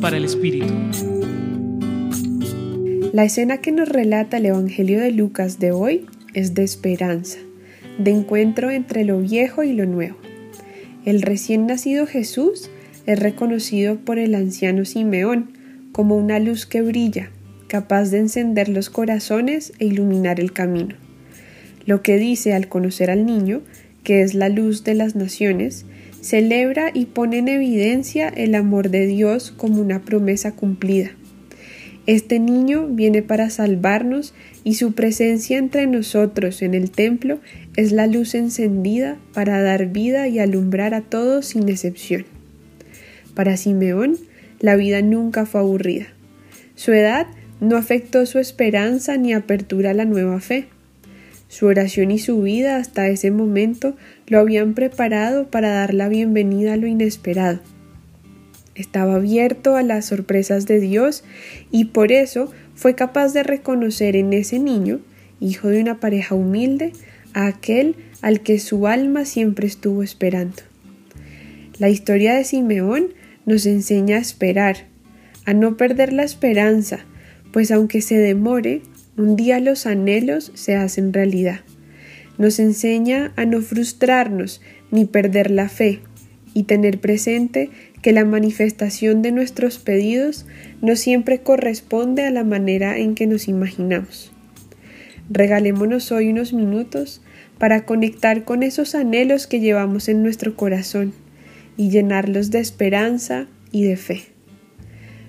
Para el Espíritu. La escena que nos relata el Evangelio de Lucas de hoy es de esperanza, de encuentro entre lo viejo y lo nuevo. El recién nacido Jesús es reconocido por el anciano Simeón como una luz que brilla, capaz de encender los corazones e iluminar el camino. Lo que dice al conocer al niño, que es la luz de las naciones, celebra y pone en evidencia el amor de Dios como una promesa cumplida. Este niño viene para salvarnos y su presencia entre nosotros en el templo es la luz encendida para dar vida y alumbrar a todos sin excepción. Para Simeón, la vida nunca fue aburrida. Su edad no afectó su esperanza ni apertura a la nueva fe. Su oración y su vida hasta ese momento lo habían preparado para dar la bienvenida a lo inesperado. Estaba abierto a las sorpresas de Dios y por eso fue capaz de reconocer en ese niño, hijo de una pareja humilde, a aquel al que su alma siempre estuvo esperando. La historia de Simeón nos enseña a esperar, a no perder la esperanza, pues aunque se demore, un día los anhelos se hacen realidad. Nos enseña a no frustrarnos ni perder la fe y tener presente que la manifestación de nuestros pedidos no siempre corresponde a la manera en que nos imaginamos. Regalémonos hoy unos minutos para conectar con esos anhelos que llevamos en nuestro corazón y llenarlos de esperanza y de fe.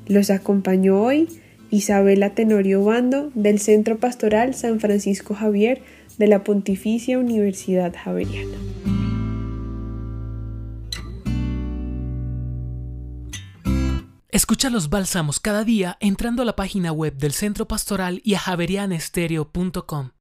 Los acompañó hoy Isabela Tenorio Bando del Centro Pastoral San Francisco Javier de la Pontificia Universidad Javeriana. Escucha los bálsamos cada día entrando a la página web del Centro Pastoral y a javerianestereo.com.